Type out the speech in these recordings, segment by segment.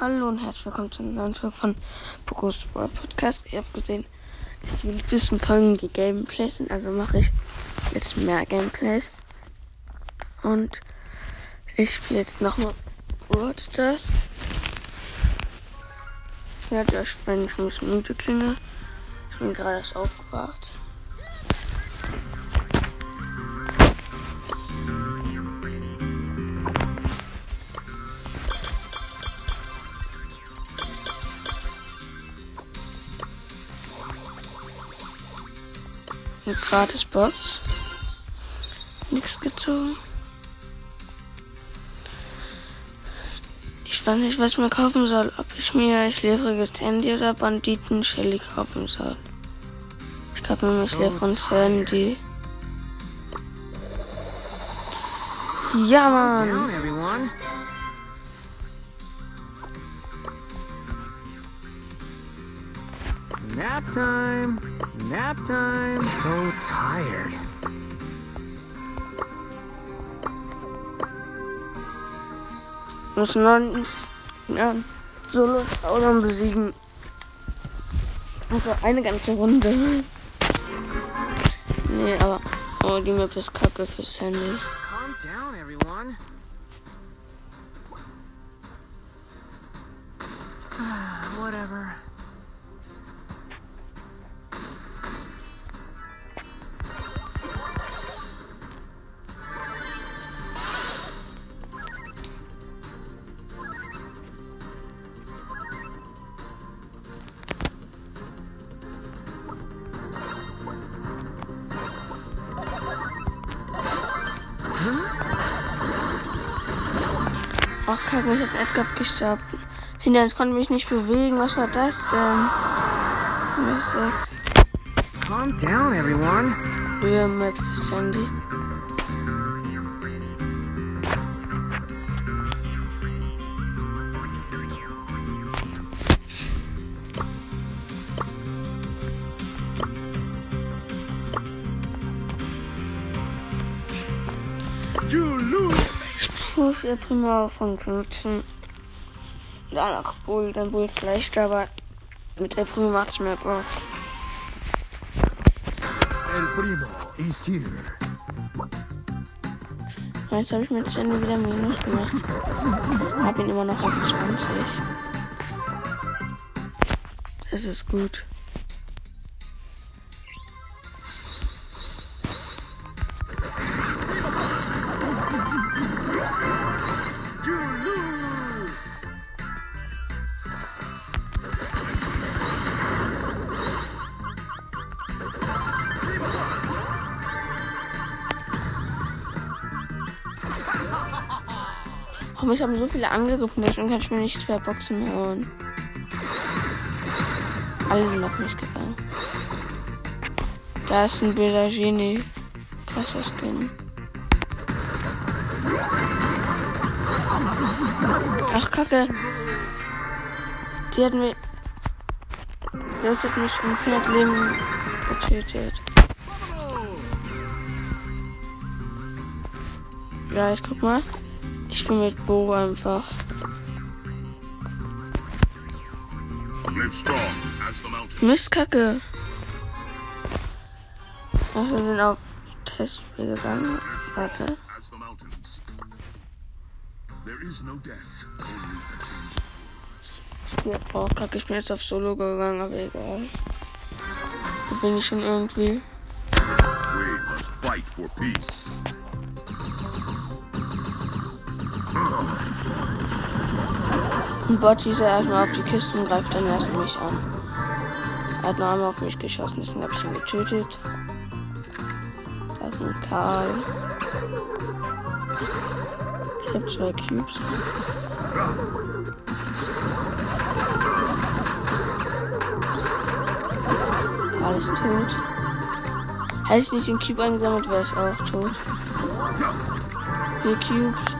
Hallo und herzlich willkommen zu einer neuen Folge von Pokos Podcast. Ich habe gesehen, dass die beliebtesten Folgen die Gameplays sind, also mache ich jetzt mehr Gameplays. Und ich spiele jetzt nochmal Broadstars. Ich werde euch, wenn ich ein bisschen müde klinge. Ich bin gerade erst aufgewacht. Eine gratis Box. Nichts gezogen. Ich weiß nicht, was ich mir kaufen soll. Ob ich mir schläfriges Handy oder Banditen Shelly kaufen soll. Ich kaufe mir ein schläfriges Handy. Ja, Mann. Nap time. Nap time. So tired. Muss noch ja, Solo Showdown besiegen. Also eine ganze Runde. Nee, aber. Oh, die Map ist kacke fürs Handy. Ach, kacke, mich hat Edgar gestoppt. Sinja, ich konnte mich nicht bewegen. Was war das denn? Calm down, everyone. Frühe Map fürs Handy. Der Prima von 15. Danach Bull, dann Bull ist leichter, aber mit der Prima macht es mehr Bock. El primo is here. Jetzt habe ich mit Jenny wieder Minus gemacht. Hab ihn immer noch auf 20. Das ist gut. Oh, mich haben so viele angegriffen, deswegen kann ich mir nicht zwei Boxen holen. Alle sind auf mich gegangen. Da ist ein böser Genie. Krasser Skin. Ach, Kacke. Die hat mir. Das hat mich um 400 Leben getötet. Ja, ich guck mal. Ich bin mit Bo einfach. Mistkacke. Wir sind auf Testspiel gegangen. Warte. Ja, oh, kacke, ich bin jetzt auf Solo gegangen, aber egal. Gewinne ich schon irgendwie. We must fight for peace. Ein Bot schießt erstmal auf die Kiste und greift dann erst mich an. Er hat nur einmal auf mich geschossen, deswegen habe ich ihn getötet. Da ist ein Karl. Ich habe zwei Cubes. Alles tot. Hätte ich nicht den Cube eingesammelt, wäre ich auch tot. Vier Cubes.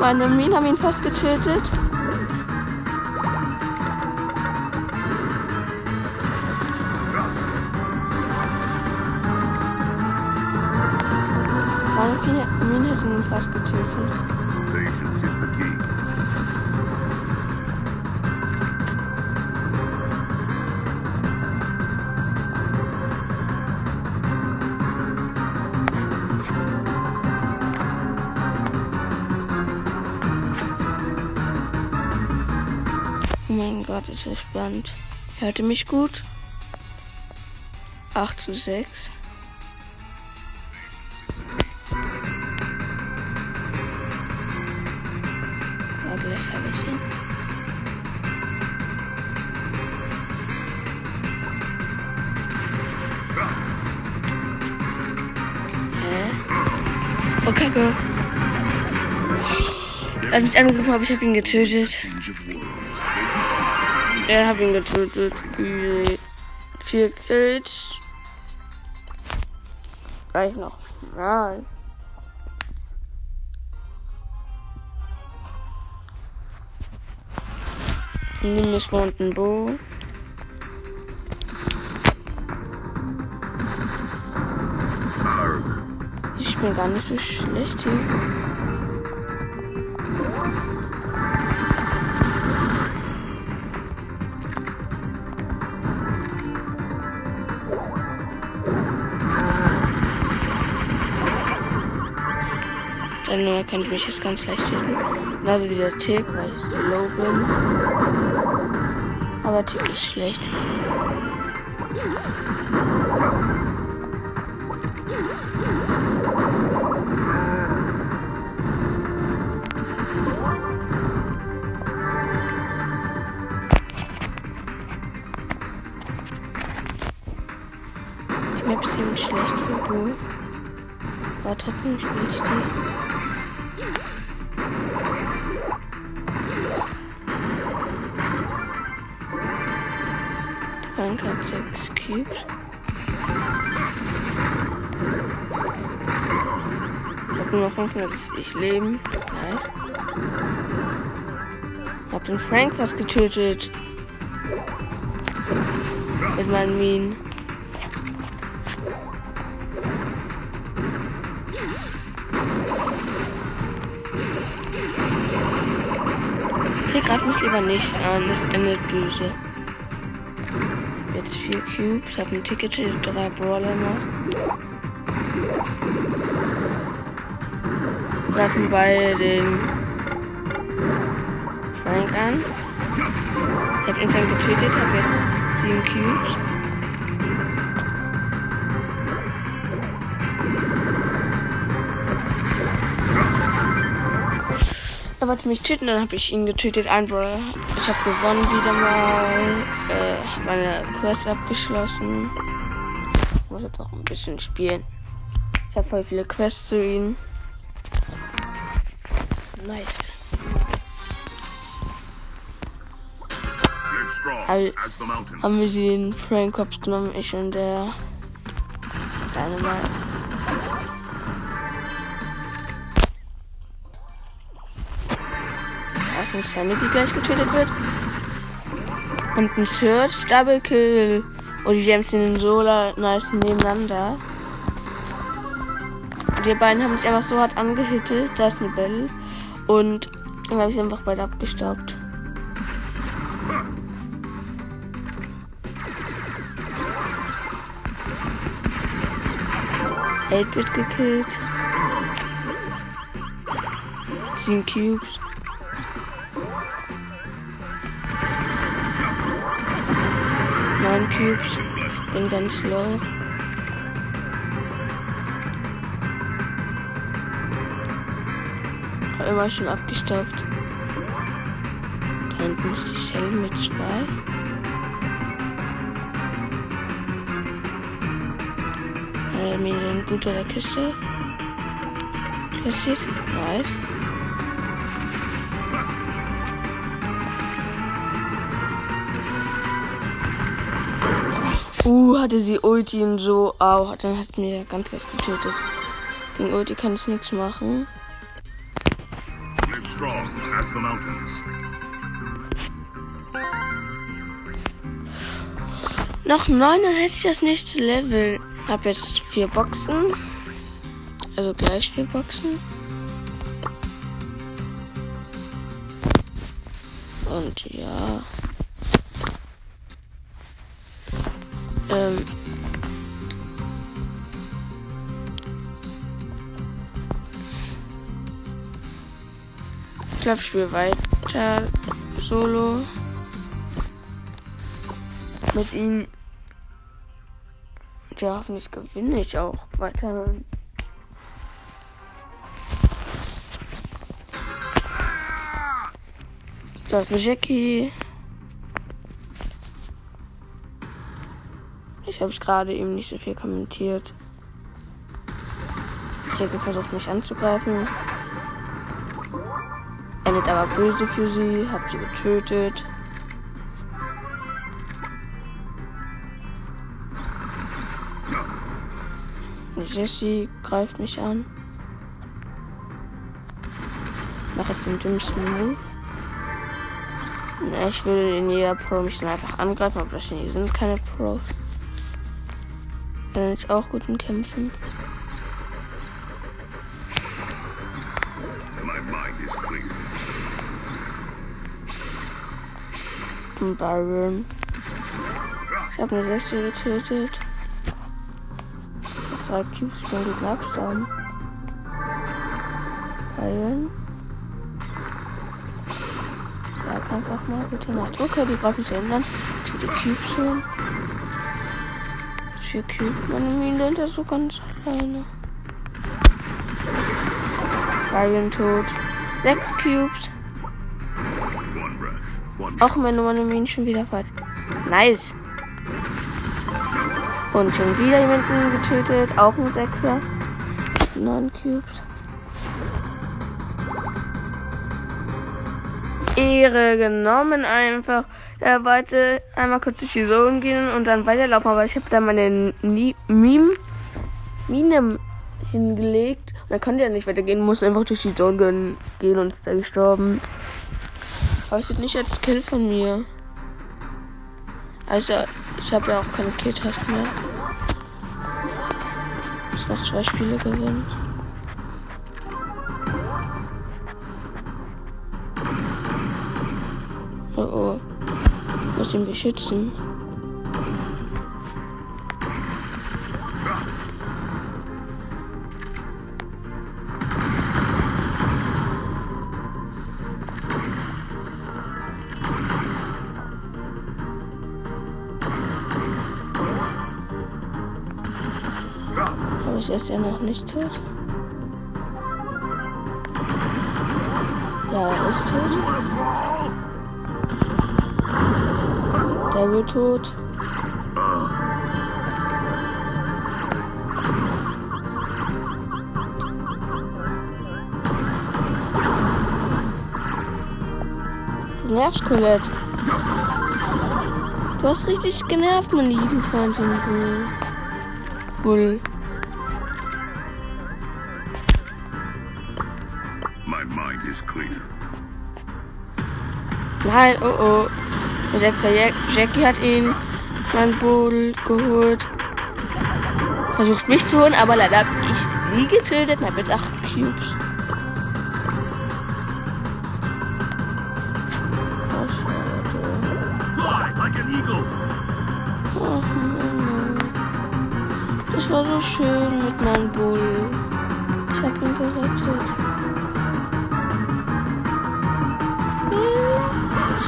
meine Minen haben ihn fast getötet. Meine Minen hätten ihn fast getötet. Oh mein Gott, ist das spannend. Hört ihr mich gut? 8 zu 6. Als ich angegriffen habe, ich habe ihn getötet. Er hat ihn getötet. Vier Kills. Gleich noch. Nein. Minus Mountain Bow. Arg. Ich bin gar nicht so schlecht hier. Dann Nummer könnte mich jetzt ganz leicht töten. Genauso wie der Tick, weil ich so low bin. Aber Tick ist schlecht. Die Map ist ziemlich schlecht für Bo. Aber trotzdem spiele ich die. Frank hat 6 Cubes. Ich hab nur noch 560 Leben. Nice. Hab den Frank fast getötet. Mit meinen Minen. Okay, greif mich lieber nicht an, das endet böse. Jetzt vier Cubes, hab ein Ticket, drei Brawler noch. Greifen beide den Frank an. Ich hab ihn dann getötet, hab jetzt sieben Cubes. Er wollte mich töten, dann habe ich ihn getötet. Ein Brawler. Ich habe gewonnen wieder mal. Äh, hab meine Quest abgeschlossen. Muss jetzt auch ein bisschen spielen. Ich habe voll viele Quests zu ihm. Nice. Mountains. Haben wir den Frank Hops genommen, ich und der Dynamite. Ist eine Sandy, die gleich getötet wird. Und ein Search Double Kill. Und die Gems sind so nice nebeneinander. Und die beiden haben sich einfach so hart angehittet. Da ist eine Belle. Und dann habe ich sie einfach beide abgestaubt. 8 wird gekillt. 7 Cubes. Neun Cubes. Bin ganz low. Hab immer schon abgestaubt. Da hinten ist die Shell mit zwei. Mir ein guter der Kiste. Passiert. Nice. Uh, hatte sie Ulti und so. Au, dann hat sie mir ganz was getötet. Gegen Ulti kann ich nichts machen. Noch neun, dann hätte ich das nächste Level. Hab jetzt vier Boxen. Also gleich vier Boxen. Und ja. Ähm. Ich glaube, ich spiele weiter solo mit ihm. Ja, hoffentlich gewinne ich auch weiterhin. Das ist Jackie. Ich habe gerade eben nicht so viel kommentiert. Jackie versucht mich anzugreifen. Endet aber böse für sie, hab sie getötet. Jesse greift mich an. Mach jetzt den dümmsten Move. Ich würde in jeder Pro mich dann einfach angreifen, aber das sind keine Pros. Bin ich auch gut in Kämpfen. Und Byron. Ich habe eine Jesse getötet. Das drei Cubes bin geklappt haben. Byron. Sag einfach mal bitte nach Drucker, die greifen zu ändern. Ich will die Cubes holen. Vier Cubes, meine Mine sind ja so ganz alleine. Byron tot. Sechs Cubes. Auch meine meine Minen schon wieder fort. Nice. Und schon wieder jemanden getötet. Auch ein Sechser. Neun Cubes. Ehre genommen einfach. Er wollte einmal kurz durch die Zone gehen und dann weiterlaufen, aber ich habe da meine Ni Meme Mine hingelegt. Und dann konnte er nicht weitergehen, musste einfach durch die Zone gehen, und ist da gestorben. Aber es sieht nicht als Kill von mir. Also, ich habe ja auch keine Kill-Taste mehr. Ich noch zwei Spiele gewinnen. Muss ihn beschützen. Aber ist ja noch nicht tot. Ja, er ist tot. Wird tot. Colette. Du hast richtig genervt, mein lieben Freund und Bull. Bull. My mind is clear. Nein, oh oh. Der sechster Jack Jackie hat ihn, mein Bull, geholt. Versucht mich zu holen, aber leider habe ich sie getötet und habe jetzt acht Cubes. Ach. Das war so schön mit meinem Bull. Ich hab ihn gerettet.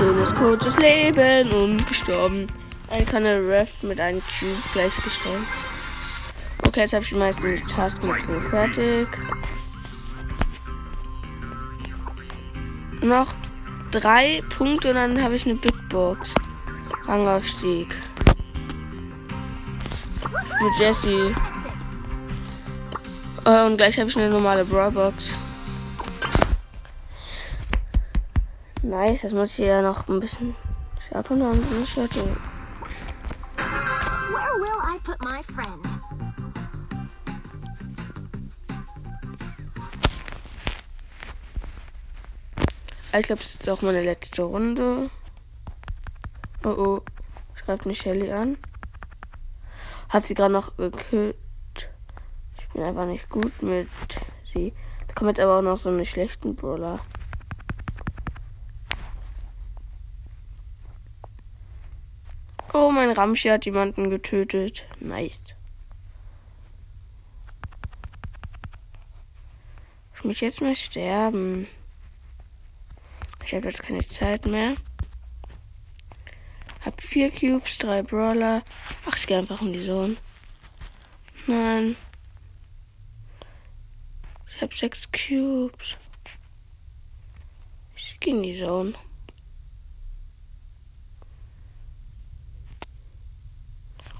Schönes, kurzes Leben und gestorben. Ein kleiner Ref mit einem Cube gleich gestorben. Okay, jetzt habe ich die meisten Tasks mit fertig. Noch drei Punkte und dann habe ich eine Big Box. Rangaufstieg. Mit Jesse. Äh, und gleich habe ich eine normale Brawlbox. Nice, das muss ich ja noch ein bisschen schärfer machen. Schärfer. Where will I put my friend? Ich glaube, das ist auch meine letzte Runde. Oh oh. Schreibt mich Shelly an. Hab sie gerade noch gekillt. Ich bin einfach nicht gut mit sie. Da kommen jetzt aber auch noch so eine schlechten Brawler. Mein Ramschi hat jemanden getötet. Nice. Ich muss jetzt mal sterben. Ich habe jetzt keine Zeit mehr. Hab vier Cubes, drei Brawler. Ach, ich gehe einfach in die Zone. Nein. Ich habe sechs Cubes. Ich gehe in die Zone.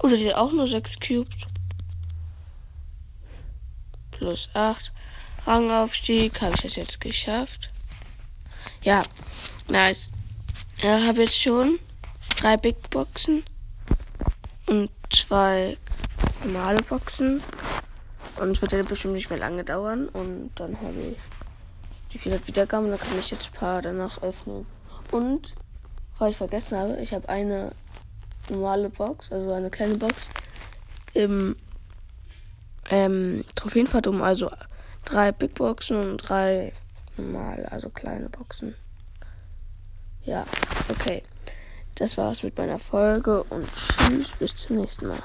Oh, da steht auch nur sechs Cubes. Plus acht. Rangaufstieg. Habe ich das jetzt geschafft? Ja, nice. Ich habe jetzt schon drei Big Boxen und zwei normale Boxen. Und es wird ja bestimmt nicht mehr lange dauern. Und dann habe ich die 400 Wiedergaben. Dann kann ich jetzt ein paar danach öffnen. Und, weil ich vergessen habe, ich habe eine normale Box, also eine kleine Box im ähm, Trophäenverdumm, also drei Big Boxen und drei normal, also kleine Boxen. Ja, okay. Das war's mit meiner Folge und tschüss, bis zum nächsten Mal.